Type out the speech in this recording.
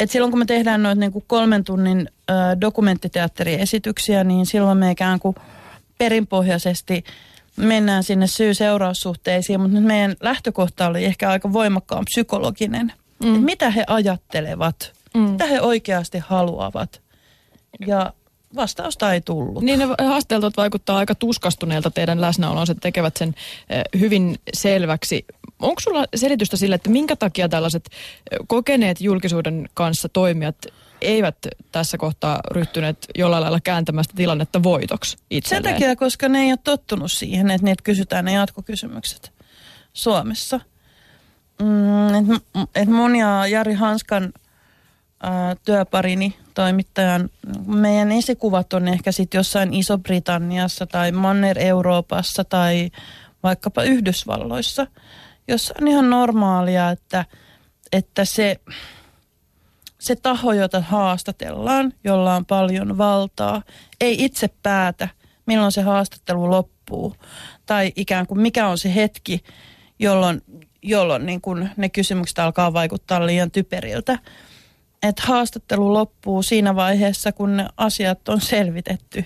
Et silloin kun me tehdään noita niin kuin kolmen tunnin ö, dokumenttiteatteriesityksiä, niin silloin me ikään kuin perinpohjaisesti mennään sinne syy-seuraussuhteisiin, mutta nyt meidän lähtökohta oli ehkä aika voimakkaan psykologinen. Mm. Et mitä he ajattelevat, mm. mitä he oikeasti haluavat. Ja vastausta ei tullut. Niin ne haasteeltat vaikuttaa aika tuskastuneelta teidän läsnäolonsa, tekevät sen hyvin selväksi. Onko sulla selitystä sille, että minkä takia tällaiset kokeneet julkisuuden kanssa toimijat eivät tässä kohtaa ryhtyneet jollain lailla kääntämästä tilannetta voitoksi itselleen? Sen takia, koska ne ei ole tottunut siihen, että niitä kysytään ne jatkokysymykset Suomessa. Mm, et, et mun ja Jari Hanskan työparini toimittajan, meidän esikuvat on ehkä sitten jossain Iso-Britanniassa tai Manner-Euroopassa tai vaikkapa Yhdysvalloissa, jossa on ihan normaalia, että, että se, se taho, jota haastatellaan, jolla on paljon valtaa, ei itse päätä, milloin se haastattelu loppuu. Tai ikään kuin mikä on se hetki, jolloin, jolloin niin kun ne kysymykset alkaa vaikuttaa liian typeriltä että haastattelu loppuu siinä vaiheessa, kun ne asiat on selvitetty